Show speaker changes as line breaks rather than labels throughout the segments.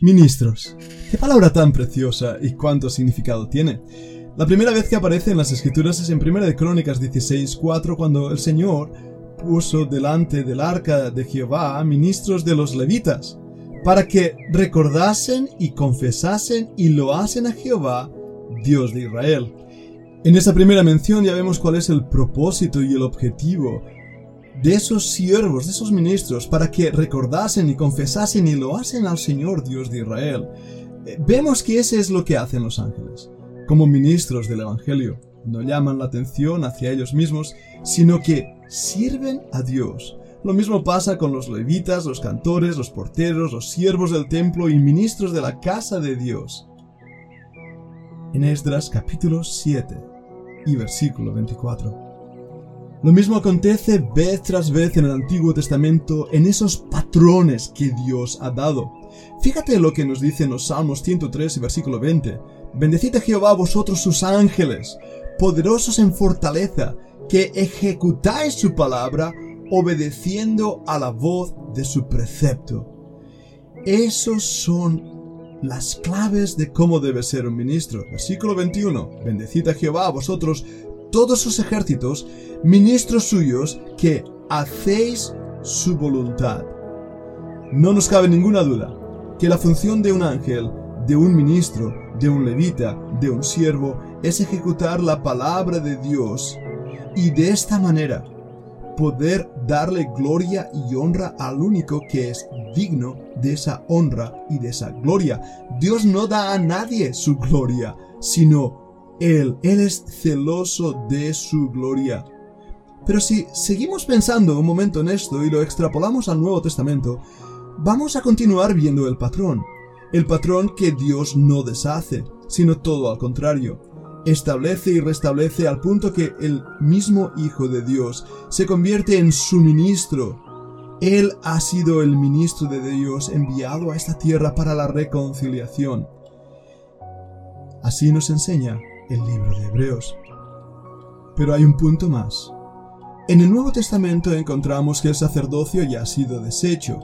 Ministros. Qué palabra tan preciosa y cuánto significado tiene. La primera vez que aparece en las escrituras es en 1 de Crónicas 16:4 cuando el Señor puso delante del arca de Jehová ministros de los levitas, para que recordasen y confesasen y lo hacen a Jehová, Dios de Israel. En esa primera mención ya vemos cuál es el propósito y el objetivo de esos siervos, de esos ministros, para que recordasen y confesasen y lo hacen al Señor Dios de Israel. Eh, vemos que ese es lo que hacen los ángeles. Como ministros del Evangelio, no llaman la atención hacia ellos mismos, sino que sirven a Dios. Lo mismo pasa con los levitas, los cantores, los porteros, los siervos del templo y ministros de la casa de Dios. En Esdras capítulo 7 y versículo 24. Lo mismo acontece vez tras vez en el Antiguo Testamento en esos patrones que Dios ha dado. Fíjate lo que nos dicen los Salmos 103 y versículo 20. Bendecid a Jehová vosotros sus ángeles, poderosos en fortaleza, que ejecutáis su palabra, obedeciendo a la voz de su precepto. Esos son las claves de cómo debe ser un ministro. Versículo 21. Bendecid a Jehová vosotros todos sus ejércitos, ministros suyos, que hacéis su voluntad. No nos cabe ninguna duda que la función de un ángel, de un ministro, de un levita, de un siervo, es ejecutar la palabra de Dios y de esta manera poder darle gloria y honra al único que es digno de esa honra y de esa gloria. Dios no da a nadie su gloria, sino él, Él es celoso de su gloria. Pero si seguimos pensando un momento en esto y lo extrapolamos al Nuevo Testamento, vamos a continuar viendo el patrón. El patrón que Dios no deshace, sino todo al contrario. Establece y restablece al punto que el mismo Hijo de Dios se convierte en su ministro. Él ha sido el ministro de Dios enviado a esta tierra para la reconciliación. Así nos enseña el libro de Hebreos. Pero hay un punto más. En el Nuevo Testamento encontramos que el sacerdocio ya ha sido deshecho.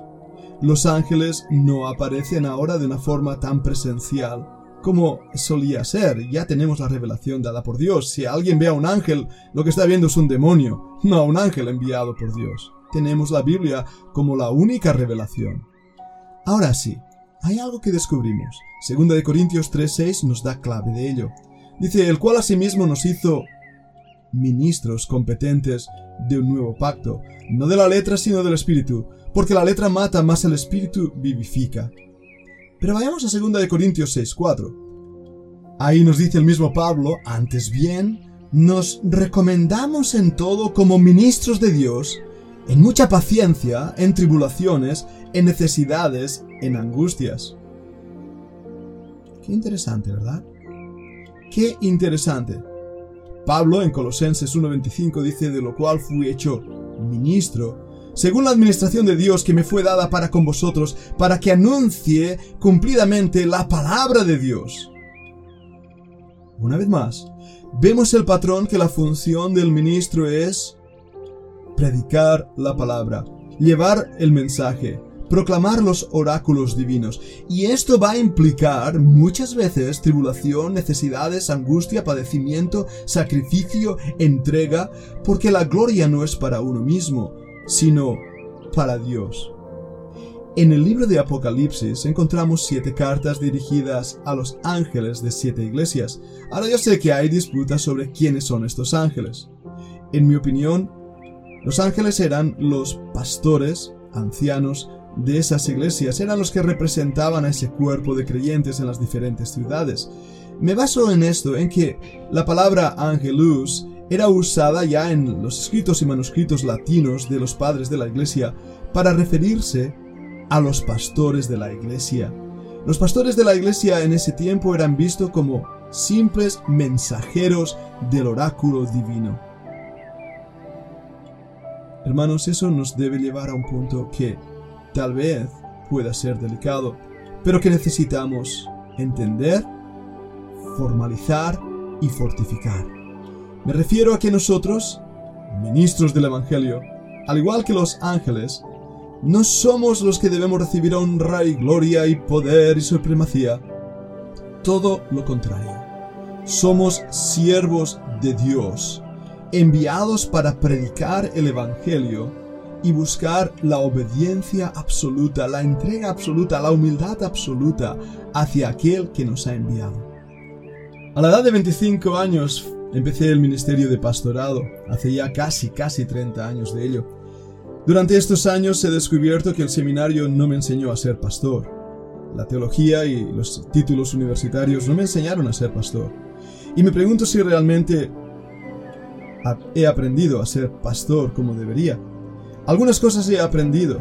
Los ángeles no aparecen ahora de una forma tan presencial como solía ser. Ya tenemos la revelación dada por Dios. Si alguien ve a un ángel, lo que está viendo es un demonio, no a un ángel enviado por Dios. Tenemos la Biblia como la única revelación. Ahora sí, hay algo que descubrimos. Segunda de Corintios 3:6 nos da clave de ello. Dice, el cual asimismo nos hizo ministros competentes de un nuevo pacto, no de la letra sino del espíritu, porque la letra mata, más el espíritu vivifica. Pero vayamos a 2 de Corintios 6:4. Ahí nos dice el mismo Pablo, antes bien, nos recomendamos en todo como ministros de Dios, en mucha paciencia, en tribulaciones, en necesidades, en angustias. Qué interesante, ¿verdad? Qué interesante. Pablo en Colosenses 1.25 dice de lo cual fui hecho ministro, según la administración de Dios que me fue dada para con vosotros, para que anuncie cumplidamente la palabra de Dios. Una vez más, vemos el patrón que la función del ministro es predicar la palabra, llevar el mensaje, proclamar los oráculos divinos. Y esto va a implicar muchas veces tribulación, necesidades, angustia, padecimiento, sacrificio, entrega, porque la gloria no es para uno mismo, sino para Dios. En el libro de Apocalipsis encontramos siete cartas dirigidas a los ángeles de siete iglesias. Ahora yo sé que hay disputas sobre quiénes son estos ángeles. En mi opinión, los ángeles eran los pastores, ancianos, de esas iglesias eran los que representaban a ese cuerpo de creyentes en las diferentes ciudades. Me baso en esto, en que la palabra angelus era usada ya en los escritos y manuscritos latinos de los padres de la iglesia para referirse a los pastores de la iglesia. Los pastores de la iglesia en ese tiempo eran vistos como simples mensajeros del oráculo divino. Hermanos, eso nos debe llevar a un punto que tal vez pueda ser delicado, pero que necesitamos entender, formalizar y fortificar. Me refiero a que nosotros, ministros del Evangelio, al igual que los ángeles, No somos los que debemos recibir honra y gloria y poder y supremacía. Todo lo contrario. Somos siervos de Dios, enviados para predicar el Evangelio y buscar la obediencia absoluta, la entrega absoluta, la humildad absoluta hacia aquel que nos ha enviado. A la edad de 25 años empecé el ministerio de pastorado, hace ya casi, casi 30 años de ello. Durante estos años he descubierto que el seminario no me enseñó a ser pastor. La teología y los títulos universitarios no me enseñaron a ser pastor. Y me pregunto si realmente he aprendido a ser pastor como debería. Algunas cosas he aprendido,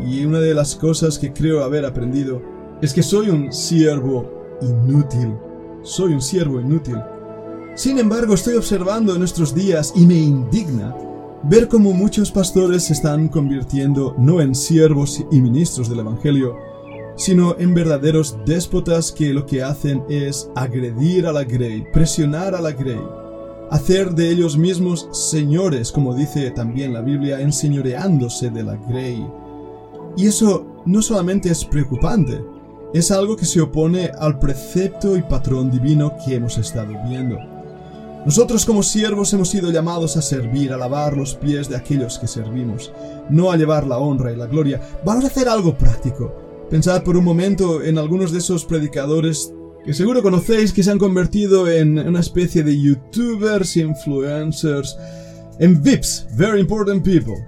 y una de las cosas que creo haber aprendido es que soy un siervo inútil. Soy un siervo inútil. Sin embargo, estoy observando en nuestros días y me indigna ver cómo muchos pastores se están convirtiendo no en siervos y ministros del Evangelio, sino en verdaderos déspotas que lo que hacen es agredir a la Grey, presionar a la Grey, hacer de ellos mismos señores, como dice también la Biblia, enseñoreándose de la Grey. Y eso no solamente es preocupante, es algo que se opone al precepto y patrón divino que hemos estado viendo. Nosotros como siervos hemos sido llamados a servir, a lavar los pies de aquellos que servimos, no a llevar la honra y la gloria. Vamos a hacer algo práctico. Pensad por un momento en algunos de esos predicadores que seguro conocéis que se han convertido en una especie de youtubers, influencers, en VIPs, Very Important People.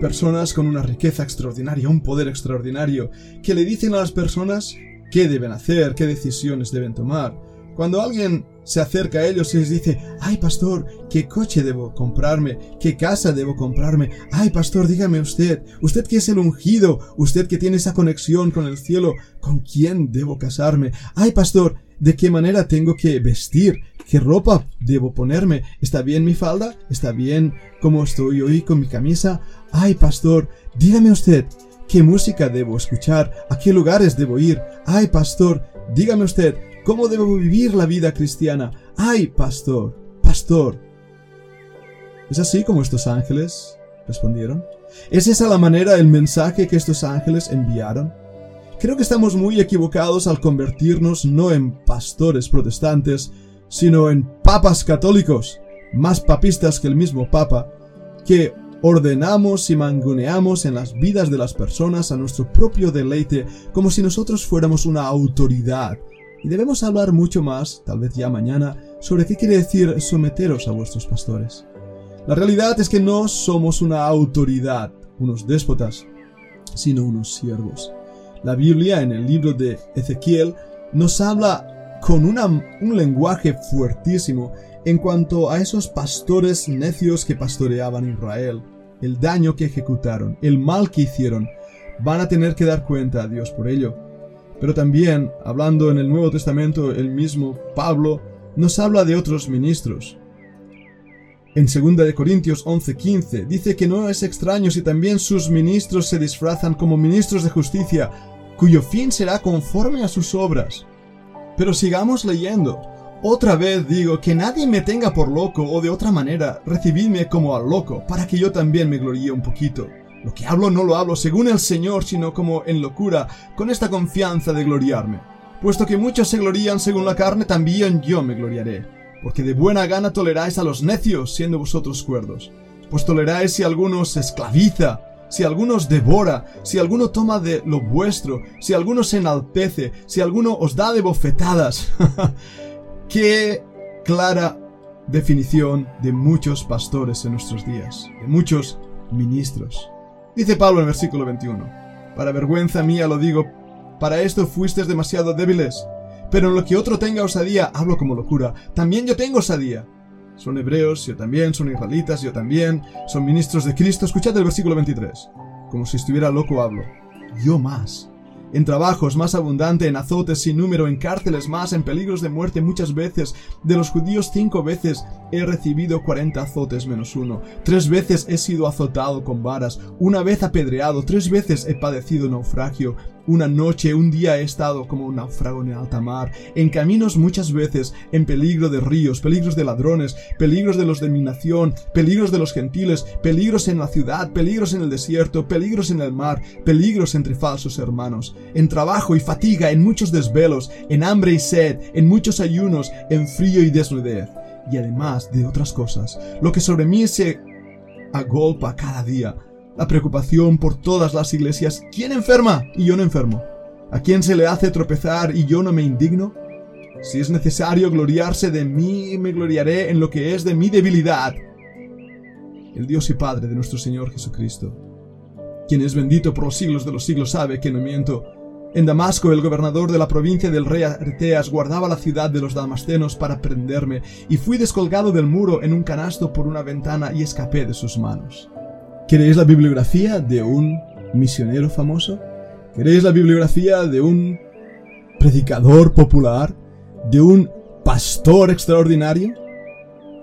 Personas con una riqueza extraordinaria, un poder extraordinario, que le dicen a las personas qué deben hacer, qué decisiones deben tomar. Cuando alguien se acerca a ellos y les dice, ay pastor, ¿qué coche debo comprarme? ¿Qué casa debo comprarme? Ay pastor, dígame usted, usted que es el ungido, usted que tiene esa conexión con el cielo, ¿con quién debo casarme? Ay pastor, ¿de qué manera tengo que vestir? ¿Qué ropa debo ponerme? ¿Está bien mi falda? ¿Está bien cómo estoy hoy con mi camisa? Ay pastor, dígame usted, ¿qué música debo escuchar? ¿A qué lugares debo ir? Ay pastor, dígame usted, ¿Cómo debo vivir la vida cristiana? ¡Ay, pastor! ¡Pastor! ¿Es así como estos ángeles respondieron? ¿Es esa la manera, el mensaje que estos ángeles enviaron? Creo que estamos muy equivocados al convertirnos no en pastores protestantes, sino en papas católicos, más papistas que el mismo papa, que ordenamos y mangoneamos en las vidas de las personas a nuestro propio deleite como si nosotros fuéramos una autoridad y debemos hablar mucho más, tal vez ya mañana, sobre qué quiere decir someteros a vuestros pastores. La realidad es que no somos una autoridad, unos déspotas, sino unos siervos. La Biblia en el libro de Ezequiel nos habla con un lenguaje fuertísimo en cuanto a esos pastores necios que pastoreaban Israel, el daño que ejecutaron, el mal que hicieron. Van a tener que dar cuenta a Dios por ello. Pero también, hablando en el Nuevo Testamento, el mismo Pablo nos habla de otros ministros. En 2 Corintios 11:15 dice que no es extraño si también sus ministros se disfrazan como ministros de justicia, cuyo fin será conforme a sus obras. Pero sigamos leyendo. Otra vez digo que nadie me tenga por loco o de otra manera, recibidme como al loco, para que yo también me gloríe un poquito. Lo que hablo no lo hablo según el Señor, sino como en locura, con esta confianza de gloriarme. Puesto que muchos se glorían según la carne, también yo me gloriaré. Porque de buena gana toleráis a los necios, siendo vosotros cuerdos. Pues toleráis si alguno se esclaviza, si alguno os devora, si alguno toma de lo vuestro, si alguno se enaltece, si alguno os da de bofetadas. Qué clara definición de muchos pastores en nuestros días, de muchos ministros. Dice Pablo en el versículo 21, Para vergüenza mía lo digo, para esto fuisteis demasiado débiles, pero en lo que otro tenga osadía, hablo como locura, también yo tengo osadía. Son hebreos, yo también, son israelitas, yo también, son ministros de Cristo. Escuchad el versículo 23. Como si estuviera loco hablo. Yo más en trabajos más abundante, en azotes sin número, en cárceles más, en peligros de muerte muchas veces. De los judíos cinco veces he recibido cuarenta azotes menos uno. Tres veces he sido azotado con varas, una vez apedreado, tres veces he padecido naufragio. Una noche, un día he estado como un náufrago en alta mar, en caminos muchas veces, en peligro de ríos, peligros de ladrones, peligros de los de mi nación, peligros de los gentiles, peligros en la ciudad, peligros en el desierto, peligros en el mar, peligros entre falsos hermanos, en trabajo y fatiga, en muchos desvelos, en hambre y sed, en muchos ayunos, en frío y desnudez, y además de otras cosas, lo que sobre mí se agolpa cada día, la preocupación por todas las iglesias. ¿Quién enferma y yo no enfermo? ¿A quién se le hace tropezar y yo no me indigno? Si es necesario gloriarse de mí, me gloriaré en lo que es de mi debilidad. El Dios y Padre de nuestro Señor Jesucristo, quien es bendito por los siglos de los siglos, sabe que no miento. En Damasco, el gobernador de la provincia del rey Arteas guardaba la ciudad de los damascenos para prenderme, y fui descolgado del muro en un canasto por una ventana y escapé de sus manos. ¿Queréis la bibliografía de un misionero famoso? ¿Queréis la bibliografía de un predicador popular? ¿De un pastor extraordinario?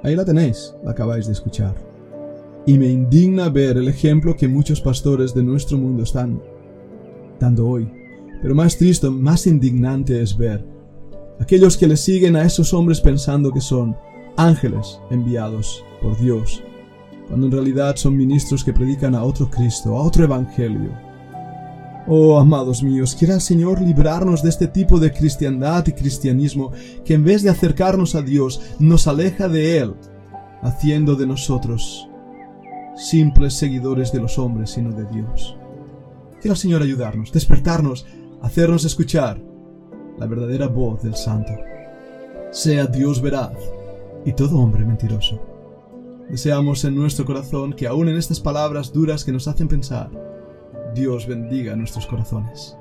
Ahí la tenéis, la acabáis de escuchar. Y me indigna ver el ejemplo que muchos pastores de nuestro mundo están dando hoy. Pero más triste, más indignante es ver aquellos que le siguen a esos hombres pensando que son ángeles enviados por Dios cuando en realidad son ministros que predican a otro Cristo, a otro Evangelio. Oh, amados míos, quiera el Señor librarnos de este tipo de cristiandad y cristianismo que en vez de acercarnos a Dios, nos aleja de Él, haciendo de nosotros simples seguidores de los hombres, sino de Dios. Quiera el Señor ayudarnos, despertarnos, hacernos escuchar la verdadera voz del Santo. Sea Dios veraz y todo hombre mentiroso. Deseamos en nuestro corazón que aún en estas palabras duras que nos hacen pensar, Dios bendiga nuestros corazones.